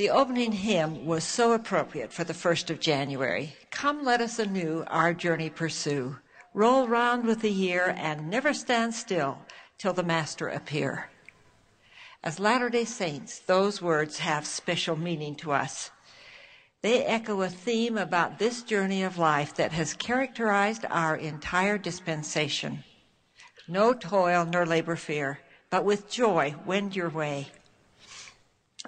The opening hymn was so appropriate for the 1st of January. Come, let us anew our journey pursue. Roll round with the year and never stand still till the Master appear. As Latter day Saints, those words have special meaning to us. They echo a theme about this journey of life that has characterized our entire dispensation. No toil nor labor fear, but with joy wend your way.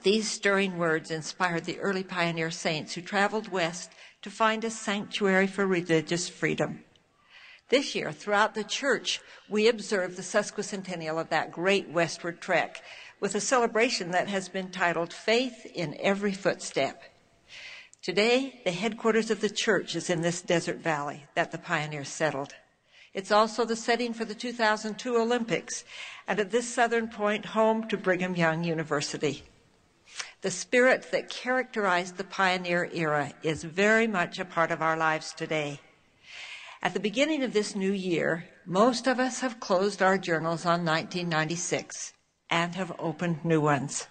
These stirring words inspired the early pioneer saints who traveled west to find a sanctuary for religious freedom. This year, throughout the church, we observe the sesquicentennial of that great westward trek with a celebration that has been titled Faith in Every Footstep. Today, the headquarters of the church is in this desert valley that the pioneers settled. It's also the setting for the 2002 Olympics, and at this southern point, home to Brigham Young University. The spirit that characterized the pioneer era is very much a part of our lives today. At the beginning of this new year, most of us have closed our journals on 1996 and have opened new ones.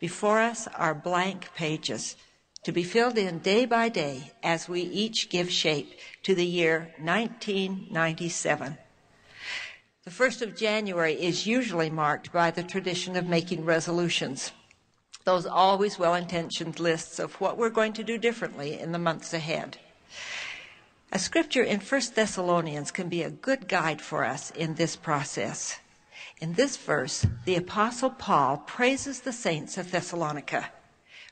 Before us are blank pages to be filled in day by day as we each give shape to the year 1997. The 1st of January is usually marked by the tradition of making resolutions, those always well intentioned lists of what we're going to do differently in the months ahead. A scripture in 1 Thessalonians can be a good guide for us in this process. In this verse, the Apostle Paul praises the saints of Thessalonica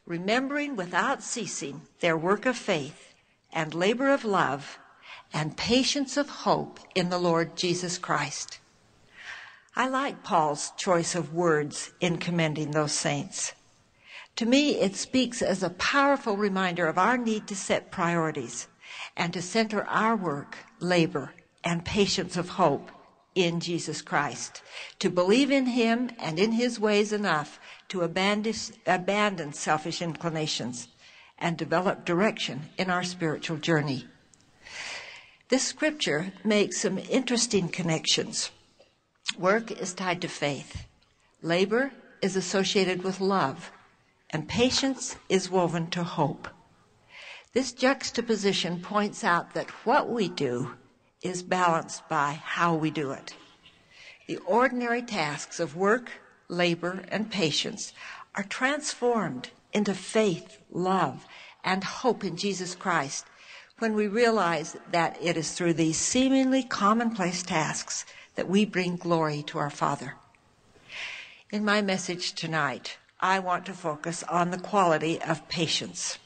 remembering without ceasing their work of faith and labor of love and patience of hope in the Lord Jesus Christ. I like Paul's choice of words in commending those saints. To me, it speaks as a powerful reminder of our need to set priorities and to center our work, labor, and patience of hope in Jesus Christ, to believe in Him and in His ways enough to abandon, abandon selfish inclinations and develop direction in our spiritual journey. This scripture makes some interesting connections. Work is tied to faith. Labor is associated with love. And patience is woven to hope. This juxtaposition points out that what we do is balanced by how we do it. The ordinary tasks of work, labor, and patience are transformed into faith, love, and hope in Jesus Christ when we realize that it is through these seemingly commonplace tasks that we bring glory to our Father. In my message tonight, I want to focus on the quality of patience.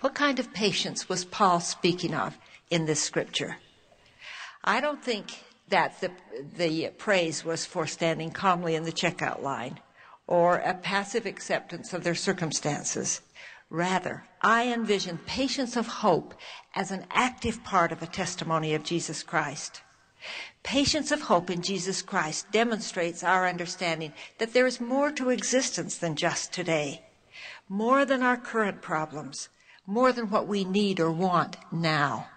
What kind of patience was Paul speaking of in this scripture? I don't think that the, the praise was for standing calmly in the checkout line or a passive acceptance of their circumstances. Rather, I envision patience of hope as an active part of a testimony of Jesus Christ. Patience of hope in Jesus Christ demonstrates our understanding that there is more to existence than just today, more than our current problems, more than what we need or want now.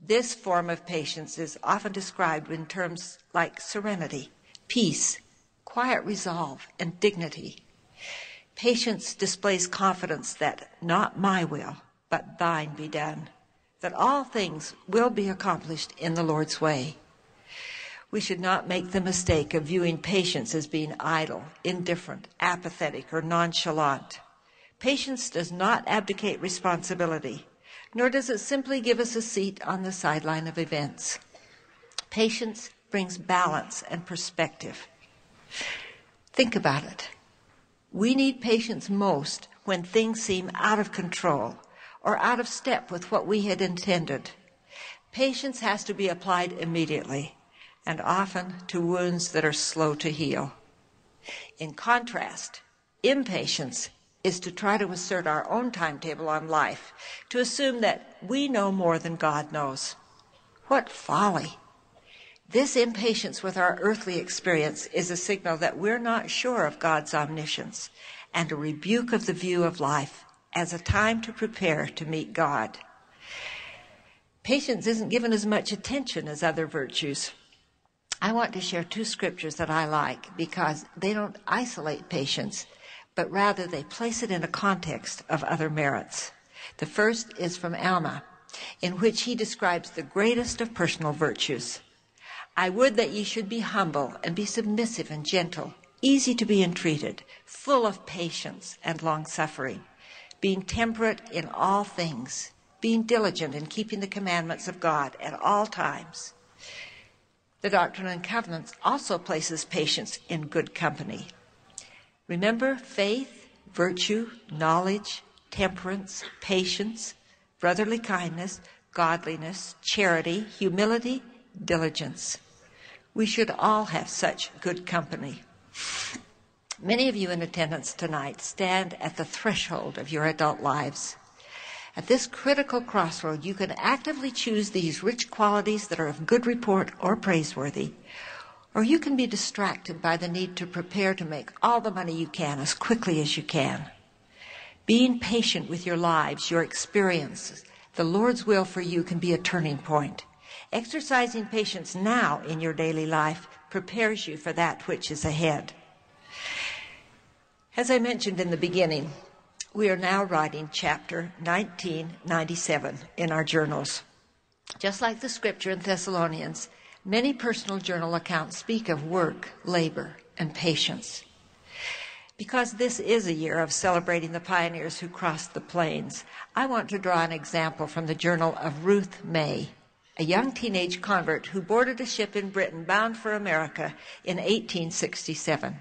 This form of patience is often described in terms like serenity, peace, quiet resolve, and dignity. Patience displays confidence that not my will, but thine be done, that all things will be accomplished in the Lord's way. We should not make the mistake of viewing patience as being idle, indifferent, apathetic, or nonchalant. Patience does not abdicate responsibility nor does it simply give us a seat on the sideline of events. Patience brings balance and perspective. Think about it. We need patience most when things seem out of control or out of step with what we had intended. Patience has to be applied immediately and often to wounds that are slow to heal. In contrast, impatience is to try to assert our own timetable on life, to assume that we know more than God knows. What folly! This impatience with our earthly experience is a signal that we're not sure of God's omniscience and a rebuke of the view of life as a time to prepare to meet God. Patience isn't given as much attention as other virtues. I want to share two scriptures that I like because they don't isolate patience, but rather they place it in a context of other merits. The first is from Alma, in which he describes the greatest of personal virtues. I would that ye should be humble and be submissive and gentle, easy to be entreated, full of patience and long suffering, being temperate in all things, being diligent in keeping the commandments of God at all times. The Doctrine and Covenants also places patience in good company. Remember faith, virtue, knowledge, temperance, patience, brotherly kindness, godliness, charity, humility, diligence. We should all have such good company. Many of you in attendance tonight stand at the threshold of your adult lives. At this critical crossroad, you can actively choose these rich qualities that are of good report or praiseworthy, or you can be distracted by the need to prepare to make all the money you can as quickly as you can. Being patient with your lives, your experiences, the Lord's will for you can be a turning point. Exercising patience now in your daily life prepares you for that which is ahead. As I mentioned in the beginning, we are now writing chapter 1997 in our journals. Just like the scripture in Thessalonians, many personal journal accounts speak of work, labor, and patience. Because this is a year of celebrating the pioneers who crossed the plains, I want to draw an example from the journal of Ruth May, a young teenage convert who boarded a ship in Britain bound for America in 1867.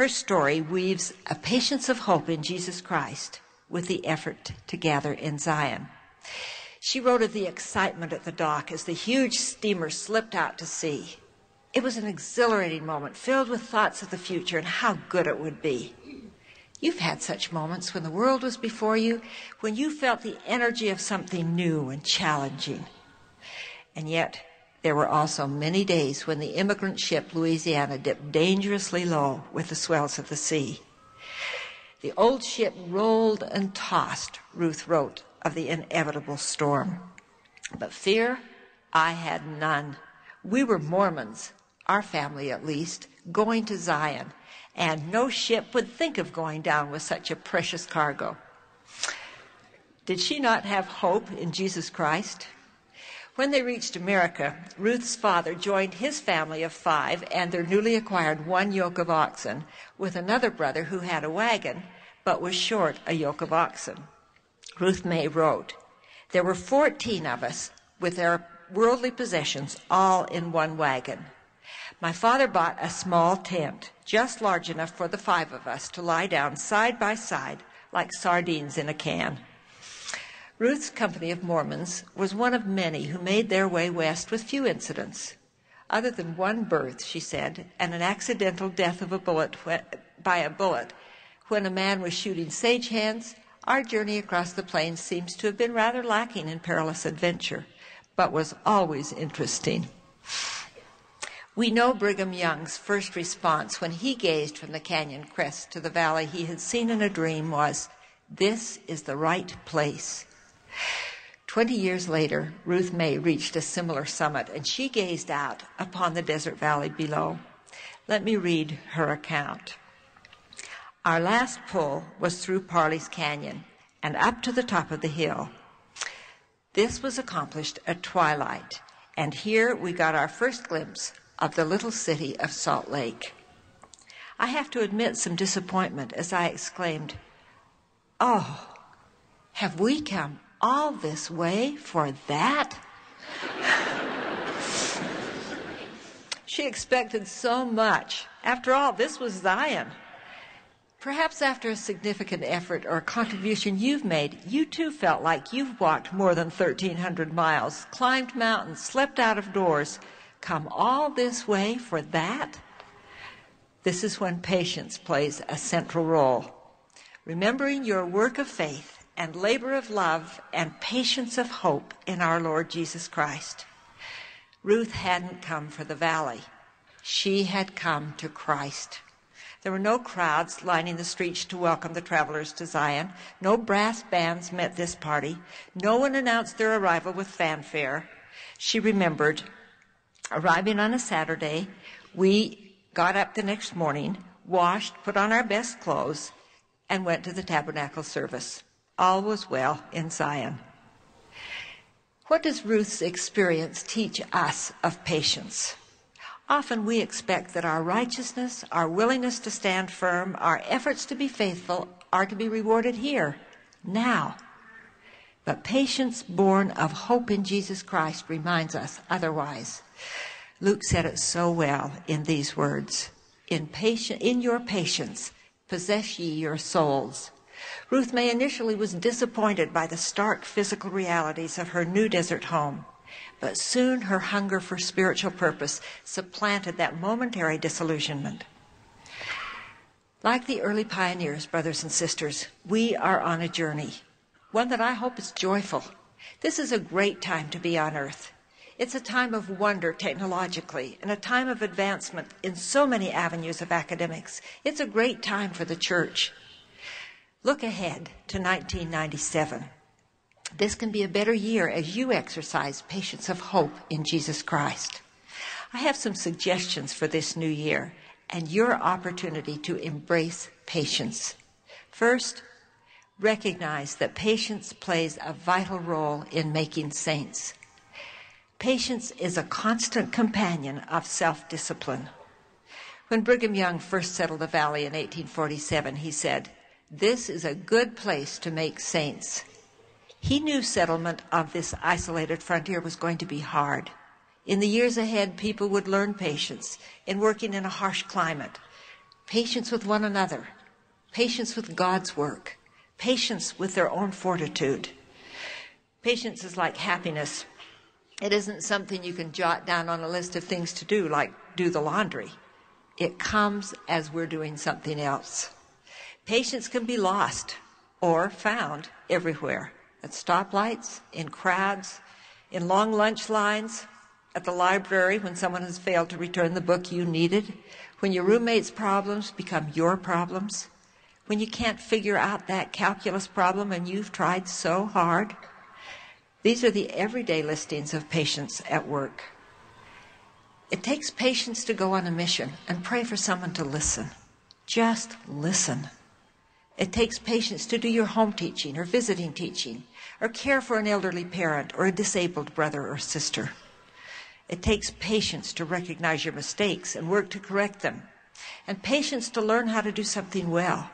Her story weaves a patience of hope in Jesus Christ with the effort to gather in Zion. She wrote of the excitement at the dock as the huge steamer slipped out to sea. It was an exhilarating moment filled with thoughts of the future and how good it would be. You've had such moments when the world was before you, when you felt the energy of something new and challenging. And yet, there were also many days when the immigrant ship Louisiana dipped dangerously low with the swells of the sea. The old ship rolled and tossed, Ruth wrote of the inevitable storm. But fear I had none. We were Mormons, our family at least, going to Zion, and no ship would think of going down with such a precious cargo. Did she not have hope in Jesus Christ? When they reached America, Ruth's father joined his family of five and their newly acquired one yoke of oxen with another brother who had a wagon but was short a yoke of oxen. Ruth May wrote, There were 14 of us with our worldly possessions all in one wagon. My father bought a small tent, just large enough for the five of us to lie down side by side like sardines in a can. Ruth's company of Mormons was one of many who made their way west with few incidents. Other than one birth, she said, and an accidental death of a bullet by a bullet when a man was shooting sage hens, our journey across the plains seems to have been rather lacking in perilous adventure, but was always interesting. We know Brigham Young's first response when he gazed from the canyon crest to the valley he had seen in a dream was, This is the right place. Twenty years later, Ruth May reached a similar summit and she gazed out upon the desert valley below. Let me read her account. Our last pull was through Parley's Canyon and up to the top of the hill. This was accomplished at twilight, and here we got our first glimpse of the little city of Salt Lake. I have to admit some disappointment as I exclaimed, Oh, have we come all this way for that? she expected so much. After all, this was Zion. Perhaps after a significant effort or contribution you've made, you too felt like you've walked more than 1,300 miles, climbed mountains, slept out of doors, come all this way for that? This is when patience plays a central role. Remembering your work of faith and labor of love and patience of hope in our Lord Jesus Christ. Ruth hadn't come for the valley. She had come to Christ. There were no crowds lining the streets to welcome the travelers to Zion. No brass bands met this party. No one announced their arrival with fanfare. She remembered arriving on a Saturday. We got up the next morning, washed, put on our best clothes, and went to the tabernacle service. All was well in Zion. What does Ruth's experience teach us of patience? Often we expect that our righteousness, our willingness to stand firm, our efforts to be faithful are to be rewarded here, now. But patience born of hope in Jesus Christ reminds us otherwise. Luke said it so well in these words. In, patient, in your patience, possess ye your souls. Ruth May initially was disappointed by the stark physical realities of her new desert home, but soon her hunger for spiritual purpose supplanted that momentary disillusionment. Like the early pioneers, brothers and sisters, we are on a journey, one that I hope is joyful. This is a great time to be on earth. It's a time of wonder technologically and a time of advancement in so many avenues of academics. It's a great time for the church. Look ahead to 1997. This can be a better year as you exercise patience of hope in Jesus Christ. I have some suggestions for this new year and your opportunity to embrace patience. First, recognize that patience plays a vital role in making saints. Patience is a constant companion of self discipline. When Brigham Young first settled the valley in 1847, he said, This is a good place to make saints. He knew settlement of this isolated frontier was going to be hard. In the years ahead, people would learn patience in working in a harsh climate, patience with one another, patience with God's work, patience with their own fortitude. Patience is like happiness. It isn't something you can jot down on a list of things to do, like do the laundry. It comes as we're doing something else. Patience can be lost or found everywhere at stoplights, in crowds, in long lunch lines, at the library when someone has failed to return the book you needed, when your roommate's problems become your problems, when you can't figure out that calculus problem and you've tried so hard. These are the everyday listings of patience at work. It takes patience to go on a mission and pray for someone to listen. Just listen. It takes patience to do your home teaching or visiting teaching or care for an elderly parent or a disabled brother or sister. It takes patience to recognize your mistakes and work to correct them, and patience to learn how to do something well.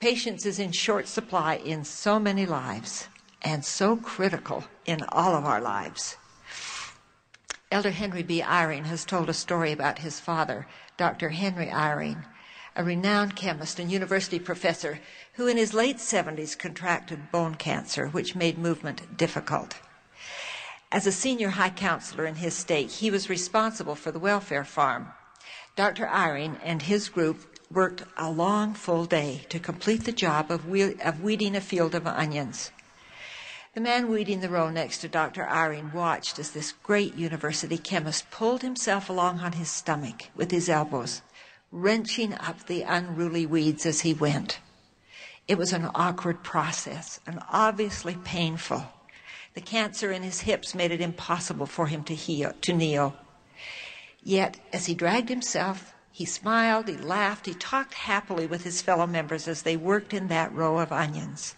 Patience is in short supply in so many lives and so critical in all of our lives. Elder Henry B. Eyring has told a story about his father, Dr. Henry Eyring, a renowned chemist and university professor who in his late 70s contracted bone cancer, which made movement difficult. As a senior high counselor in his state, he was responsible for the welfare farm. Dr. Eyring and his group worked a long, full day to complete the job of, we- of weeding a field of onions. The man weeding the row next to Dr. Eyring watched as this great university chemist pulled himself along on his stomach with his elbows, wrenching up the unruly weeds as he went. It was an awkward process and obviously painful. The cancer in his hips made it impossible for him to, heal, to kneel. Yet, as he dragged himself, he smiled, he laughed, he talked happily with his fellow members as they worked in that row of onions.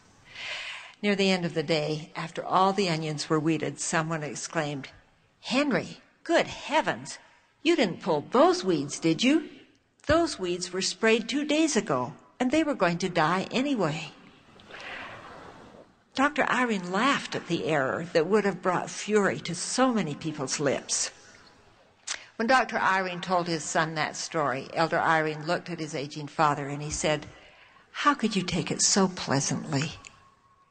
Near the end of the day, after all the onions were weeded, someone exclaimed, Henry, good heavens, you didn't pull those weeds, did you? Those weeds were sprayed two days ago, and they were going to die anyway. Dr. Eyring laughed at the error that would have brought fury to so many people's lips. When Dr. Eyring told his son that story, Elder Eyring looked at his aging father and he said, How could you take it so pleasantly?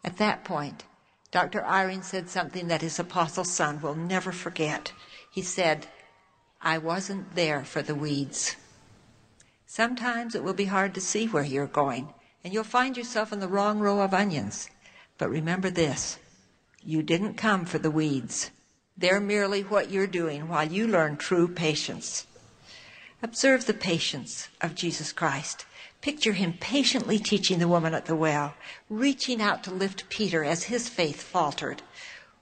At that point, Dr. Eyring said something that his apostle son will never forget. He said, I wasn't there for the weeds. Sometimes it will be hard to see where you're going, and you'll find yourself in the wrong row of onions. But remember this you didn't come for the weeds. They're merely what you're doing while you learn true patience. Observe the patience of Jesus Christ. Picture him patiently teaching the woman at the well, reaching out to lift Peter as his faith faltered,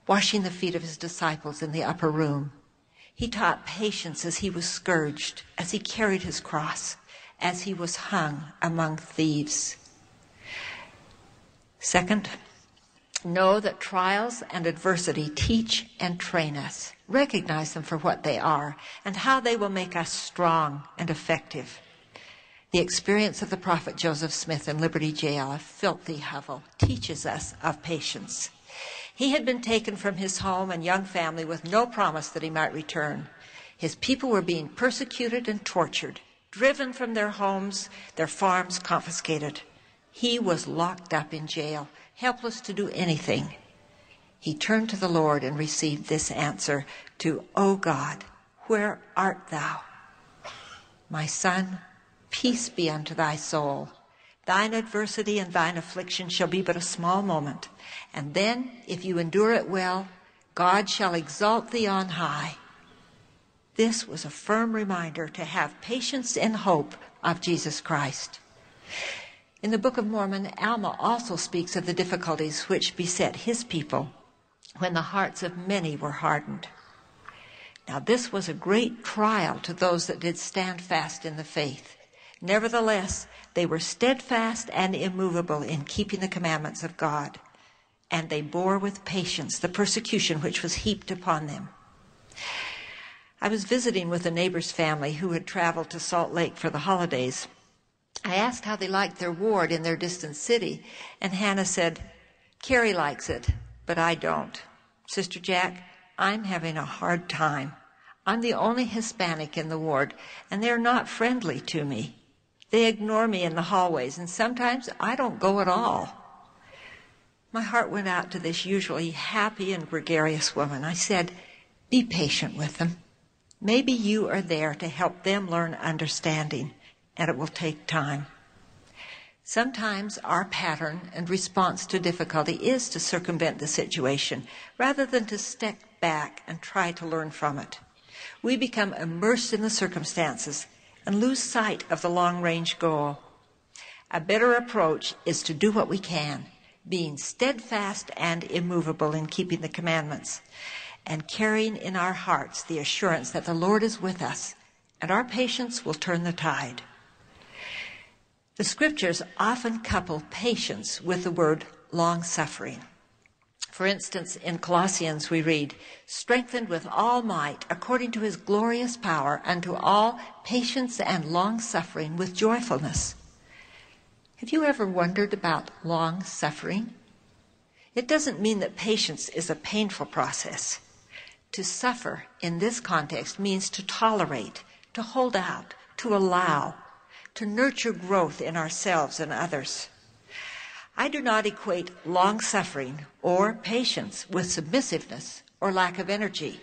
washing the feet of his disciples in the upper room. He taught patience as he was scourged, as he carried his cross, as he was hung among thieves. Second, know that trials and adversity teach and train us. Recognize them for what they are and how they will make us strong and effective. The experience of the prophet Joseph Smith in Liberty Jail, a filthy hovel, teaches us of patience. He had been taken from his home and young family with no promise that he might return. His people were being persecuted and tortured, driven from their homes, their farms confiscated. He was locked up in jail, helpless to do anything. He turned to the Lord and received this answer to, O God, where art thou? My son, peace be unto thy soul. Thine adversity and thine affliction shall be but a small moment. And then, if you endure it well, God shall exalt thee on high. This was a firm reminder to have patience and hope of Jesus Christ. In the Book of Mormon, Alma also speaks of the difficulties which beset his people when the hearts of many were hardened. Now, this was a great trial to those that did stand fast in the faith. Nevertheless, they were steadfast and immovable in keeping the commandments of God, and they bore with patience the persecution which was heaped upon them. I was visiting with a neighbor's family who had traveled to Salt Lake for the holidays. I asked how they liked their ward in their distant city, and Hannah said, Carrie likes it, but I don't. Sister Jack, I'm having a hard time. I'm the only Hispanic in the ward, and they're not friendly to me. They ignore me in the hallways, and sometimes I don't go at all. My heart went out to this usually happy and gregarious woman. I said, Be patient with them. Maybe you are there to help them learn understanding, and it will take time. Sometimes our pattern and response to difficulty is to circumvent the situation rather than to step back and try to learn from it. We become immersed in the circumstances and lose sight of the long range goal. A better approach is to do what we can, being steadfast and immovable in keeping the commandments, and carrying in our hearts the assurance that the Lord is with us, and our patience will turn the tide. The scriptures often couple patience with the word long suffering. For instance, in Colossians we read, strengthened with all might according to his glorious power unto all patience and long suffering with joyfulness. Have you ever wondered about long suffering? It doesn't mean that patience is a painful process. To suffer in this context means to tolerate, to hold out, to allow, to nurture growth in ourselves and others. I do not equate long suffering or patience with submissiveness or lack of energy.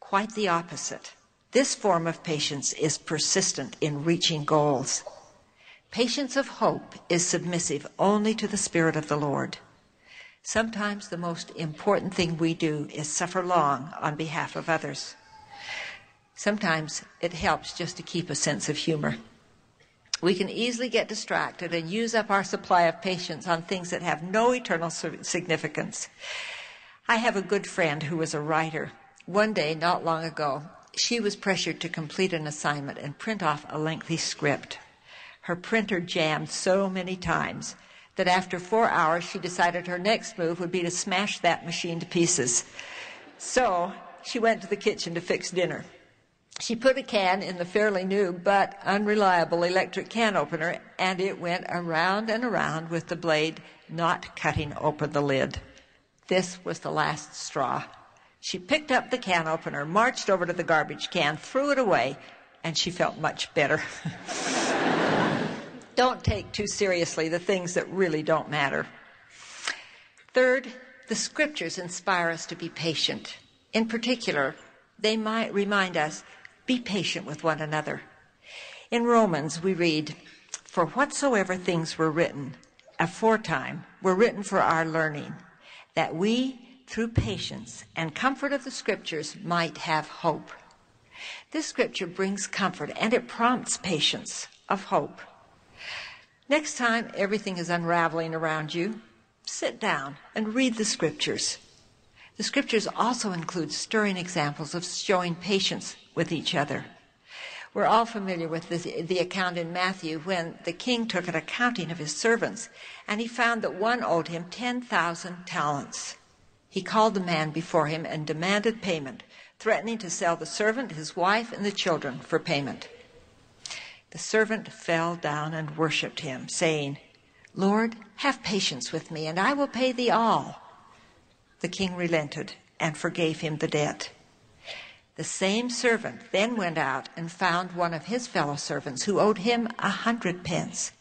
Quite the opposite. This form of patience is persistent in reaching goals. Patience of hope is submissive only to the Spirit of the Lord. Sometimes the most important thing we do is suffer long on behalf of others. Sometimes it helps just to keep a sense of humor we can easily get distracted and use up our supply of patience on things that have no eternal significance. I have a good friend who was a writer. One day, not long ago, she was pressured to complete an assignment and print off a lengthy script. Her printer jammed so many times that after four hours she decided her next move would be to smash that machine to pieces. So she went to the kitchen to fix dinner. She put a can in the fairly new but unreliable electric can opener, and it went around and around with the blade not cutting open the lid. This was the last straw. She picked up the can opener, marched over to the garbage can, threw it away, and she felt much better. don't take too seriously the things that really don't matter. Third, the scriptures inspire us to be patient. In particular, they might remind us be patient with one another. In Romans, we read, For whatsoever things were written aforetime were written for our learning, that we, through patience and comfort of the scriptures, might have hope. This scripture brings comfort and it prompts patience of hope. Next time everything is unraveling around you, sit down and read the scriptures. The scriptures also include stirring examples of showing patience with each other. We're all familiar with the, the, account in Matthew when the king took an accounting of his servants and he found that one owed him 10,000 talents. He called the man before him and demanded payment, threatening to sell the servant, his wife, and the children for payment. The servant fell down and worshipped him, saying, Lord, have patience with me, and I will pay thee all. The king relented and forgave him the debt. The same servant then went out and found one of his fellow servants who owed him a hundred pence.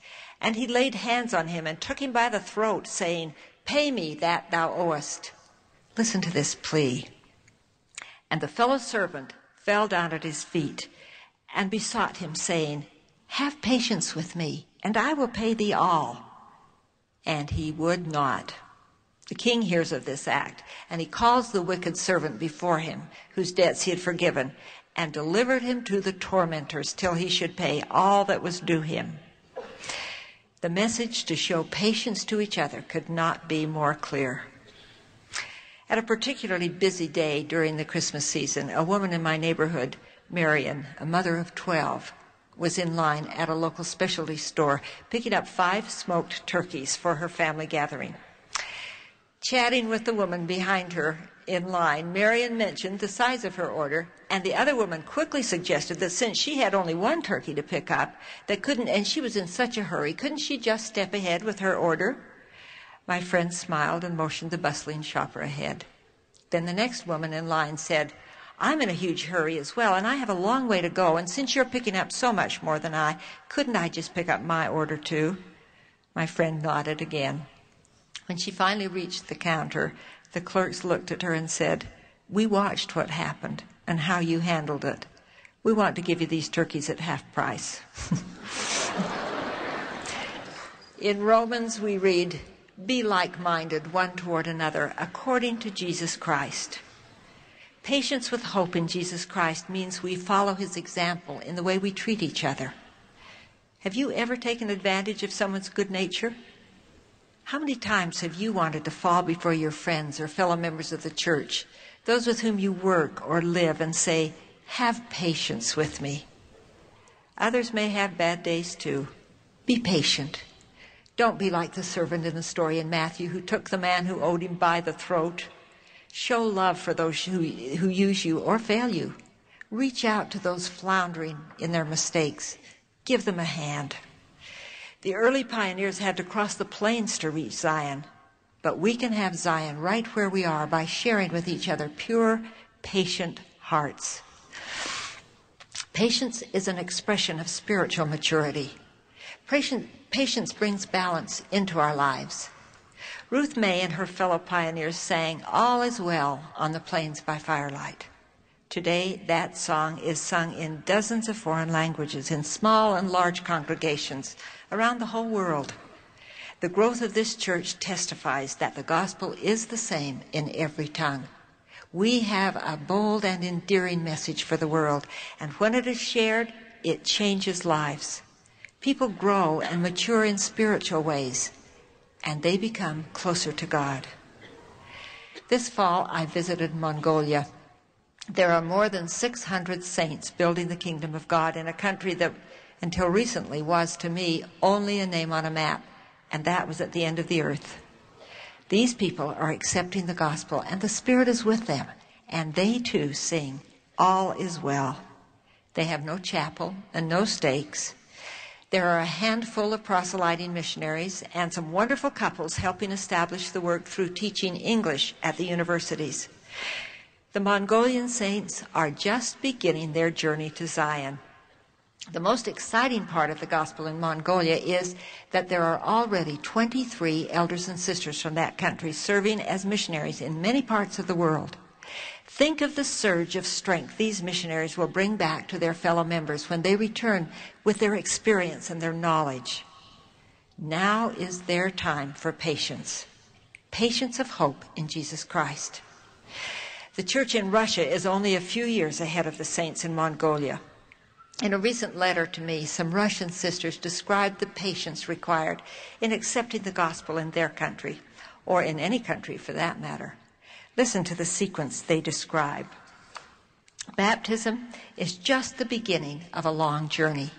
And he laid hands on him and took him by the throat, saying, Pay me that thou owest. Listen to this plea. And the fellow servant fell down at his feet and besought him, saying, Have patience with me, and I will pay thee all. And he would not. The king hears of this act, and he calls the wicked servant before him, whose debts he had forgiven, and delivered him to the tormentors till he should pay all that was due him. The message to show patience to each other could not be more clear. At a particularly busy day during the Christmas season, a woman in my neighborhood, Marion, a mother of 12, was in line at a local specialty store picking up five smoked turkeys for her family gathering. Chatting with the woman behind her in line, Marion mentioned the size of her order, and the other woman quickly suggested that since she had only one turkey to pick up, that couldn't, and she was in such a hurry, couldn't she just step ahead with her order? My friend smiled and motioned the bustling shopper ahead. Then the next woman in line said, I'm in a huge hurry as well, and I have a long way to go, and since you're picking up so much more than I, couldn't I just pick up my order too? My friend nodded again. When she finally reached the counter, the clerks looked at her and said, We watched what happened and how you handled it. We want to give you these turkeys at half price. In Romans, we read, Be like minded one toward another, according to Jesus Christ. Patience with hope in Jesus Christ means we follow his example in the way we treat each other. Have you ever taken advantage of someone's good nature? How many times have you wanted to fall before your friends or fellow members of the church, those with whom you work or live, and say, Have patience with me? Others may have bad days too. Be patient. Don't be like the servant in the story in Matthew who took the man who owed him by the throat. Show love for those who, who use you or fail you. Reach out to those floundering in their mistakes. Give them a hand. The early pioneers had to cross the plains to reach Zion, but we can have Zion right where we are by sharing with each other pure, patient hearts. Patience is an expression of spiritual maturity. Patience brings balance into our lives. Ruth May and her fellow pioneers sang All is Well on the Plains by Firelight. Today, that song is sung in dozens of foreign languages in small and large congregations around the whole world. The growth of this church testifies that the gospel is the same in every tongue. We have a bold and endearing message for the world, and when it is shared, it changes lives. People grow and mature in spiritual ways, and they become closer to God. This fall, I visited Mongolia. There are more than 600 saints building the kingdom of God in a country that until recently was to me only a name on a map, and that was at the end of the earth. These people are accepting the gospel, and the Spirit is with them, and they too sing, All is well. They have no chapel and no stakes. There are a handful of proselyting missionaries and some wonderful couples helping establish the work through teaching English at the universities. The Mongolian saints are just beginning their journey to Zion. The most exciting part of the gospel in Mongolia is that there are already 23 elders and sisters from that country serving as missionaries in many parts of the world. Think of the surge of strength these missionaries will bring back to their fellow members when they return with their experience and their knowledge. Now is their time for patience. Patience of hope in Jesus Christ. The church in Russia is only a few years ahead of the saints in Mongolia. In a recent letter to me, some Russian sisters described the patience required in accepting the gospel in their country, or in any country for that matter. Listen to the sequence they describe. Baptism is just the beginning of a long journey.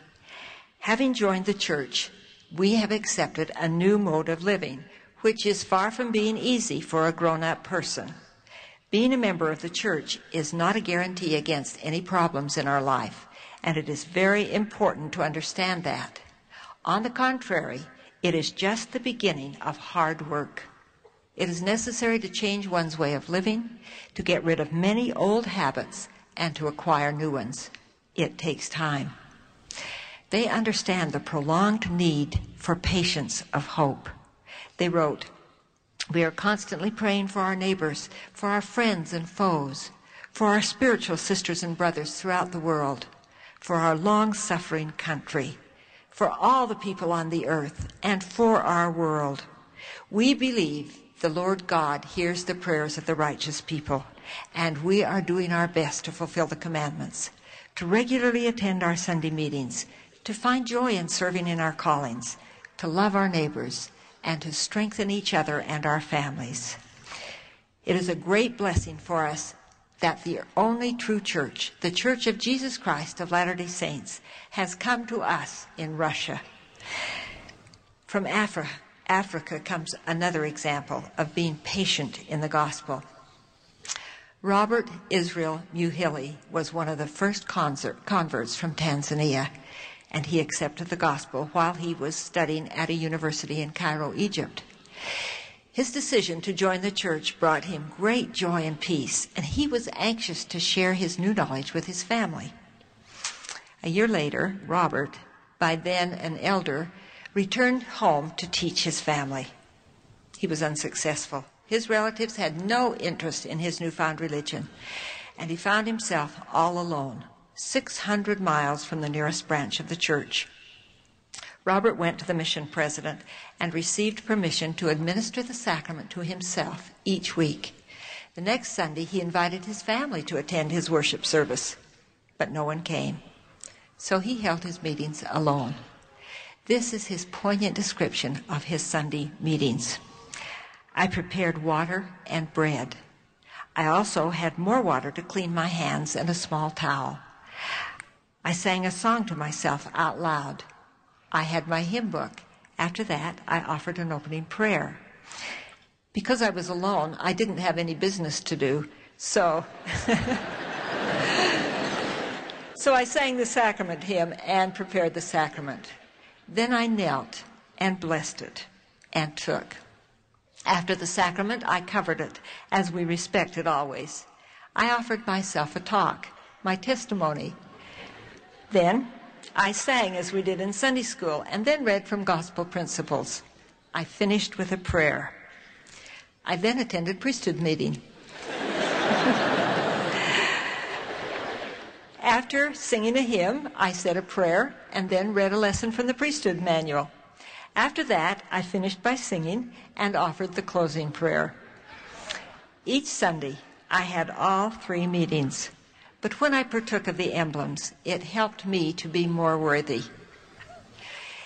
Having joined the church, we have accepted a new mode of living, which is far from being easy for a grown up person. Being a member of the church is not a guarantee against any problems in our life, and it is very important to understand that. On the contrary, it is just the beginning of hard work. It is necessary to change one's way of living, to get rid of many old habits, and to acquire new ones. It takes time. They understand the prolonged need for patience of hope. They wrote, We are constantly praying for our neighbors, for our friends and foes, for our spiritual sisters and brothers throughout the world, for our long suffering country, for all the people on the earth, and for our world. We believe the Lord God hears the prayers of the righteous people, and we are doing our best to fulfill the commandments, to regularly attend our Sunday meetings, to find joy in serving in our callings, to love our neighbors, and to strengthen each other and our families. It is a great blessing for us that the only true church, the Church of Jesus Christ of Latter day Saints, has come to us in Russia. From Africa, Africa comes another example of being patient in the gospel. Robert Israel Muhili was one of the first converts from Tanzania and he accepted the gospel while he was studying at a university in Cairo, Egypt. His decision to join the church brought him great joy and peace, and he was anxious to share his new knowledge with his family. A year later, Robert, by then an elder, returned home to teach his family. He was unsuccessful. His relatives had no interest in his newfound religion, and he found himself all alone 600 miles from the nearest branch of the church. Robert went to the mission president and received permission to administer the sacrament to himself each week. The next Sunday, he invited his family to attend his worship service, but no one came. So he held his meetings alone. This is his poignant description of his Sunday meetings. I prepared water and bread. I also had more water to clean my hands and a small towel. I sang a song to myself out loud. I had my hymn book. After that, I offered an opening prayer. Because I was alone, I didn't have any business to do, so. so I sang the sacrament hymn and prepared the sacrament. Then I knelt and blessed it and took. After the sacrament, I covered it, as we respect it always. I offered myself a talk, my testimony then I sang as we did in Sunday school and then read from gospel principles. I finished with a prayer. I then attended priesthood meeting. After singing a hymn, I said a prayer and then read a lesson from the priesthood manual. After that, I finished by singing and offered the closing prayer. Each Sunday, I had all three meetings. But when I partook of the emblems, it helped me to be more worthy.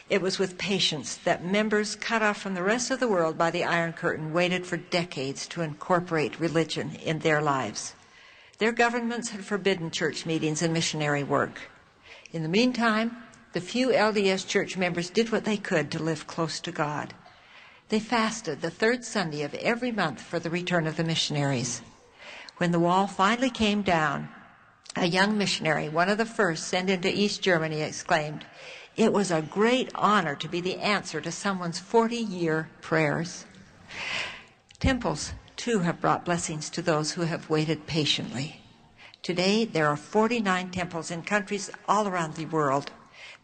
It was with patience that members cut off from the rest of the world by the Iron Curtain waited for decades to incorporate religion in their lives. Their governments had forbidden church meetings and missionary work. In the meantime, the few LDS church members did what they could to live close to God. They fasted the third Sunday of every month for the return of the missionaries. When the wall finally came down, a young missionary, one of the first sent into East Germany, exclaimed, It was a great honor to be the answer to someone's 40 year prayers. Temples, too, have brought blessings to those who have waited patiently. Today, there are 49 temples in countries all around the world.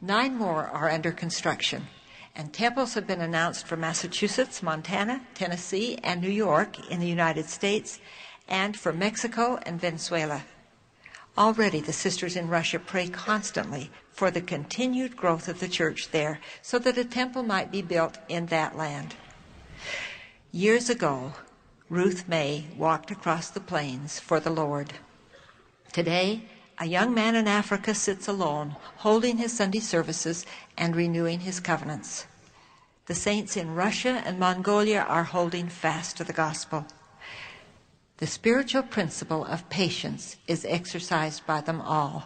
Nine more are under construction, and temples have been announced for Massachusetts, Montana, Tennessee, and New York in the United States, and for Mexico and Venezuela. Already the sisters in Russia pray constantly for the continued growth of the church there so that a temple might be built in that land. Years ago, Ruth May walked across the plains for the Lord. Today, a young man in Africa sits alone, holding his Sunday services and renewing his covenants. The saints in Russia and Mongolia are holding fast to the gospel. The spiritual principle of patience is exercised by them all.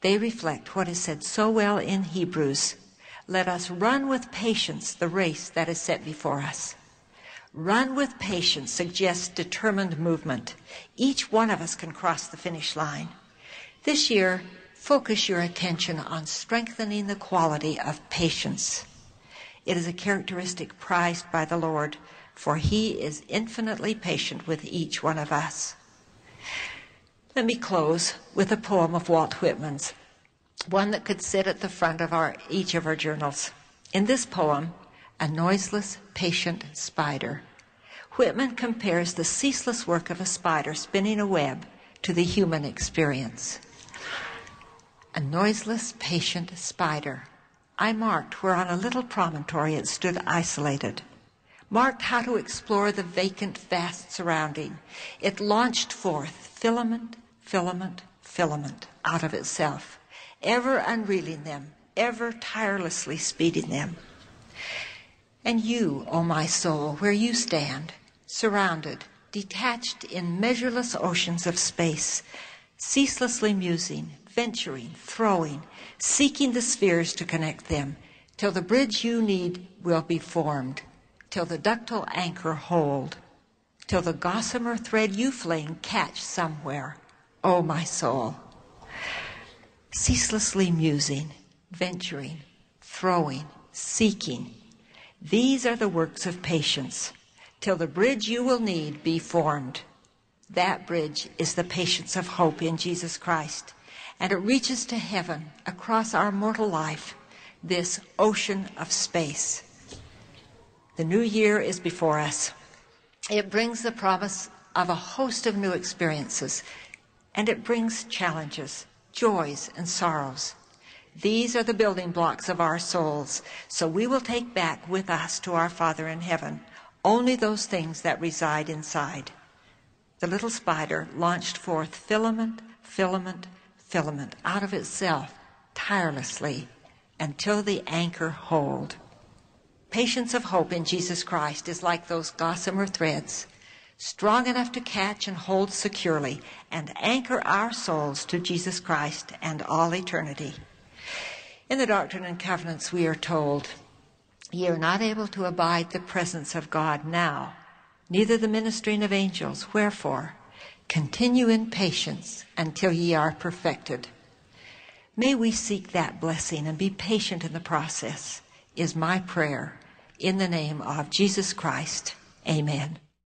They reflect what is said so well in Hebrews. Let us run with patience the race that is set before us. Run with patience suggests determined movement. Each one of us can cross the finish line. This year, focus your attention on strengthening the quality of patience. It is a characteristic prized by the Lord, for he is infinitely patient with each one of us. Let me close with a poem of Walt Whitman's, one that could sit at the front of our, each of our journals. In this poem, A Noiseless, Patient Spider, Whitman compares the ceaseless work of a spider spinning a web to the human experience. A noiseless, patient spider. I marked where on a little promontory it stood isolated marked how to explore the vacant, vast surrounding. It launched forth filament, filament, filament out of itself, ever unreeling them, ever tirelessly speeding them. And you, O my soul, where you stand, surrounded, detached in measureless oceans of space, ceaselessly musing, venturing, throwing, seeking the spheres to connect them, till the bridge you need will be formed till the ductile anchor hold, till the gossamer thread you fling catch somewhere, O my soul. Ceaselessly musing, venturing, throwing, seeking, these are the works of patience, till the bridge you will need be formed. That bridge is the patience of hope in Jesus Christ, and it reaches to heaven across our mortal life, this ocean of space. The new year is before us. It brings the promise of a host of new experiences, and it brings challenges, joys, and sorrows. These are the building blocks of our souls, so we will take back with us to our Father in heaven only those things that reside inside. The little spider launched forth filament, filament, filament out of itself tirelessly until the anchor hold. Patience of hope in Jesus Christ is like those gossamer threads, strong enough to catch and hold securely and anchor our souls to Jesus Christ and all eternity. In the Doctrine and Covenants, we are told, Ye are not able to abide the presence of God now, neither the ministering of angels. Wherefore, continue in patience until ye are perfected. May we seek that blessing and be patient in the process, is my prayer in the name of Jesus Christ. Amen.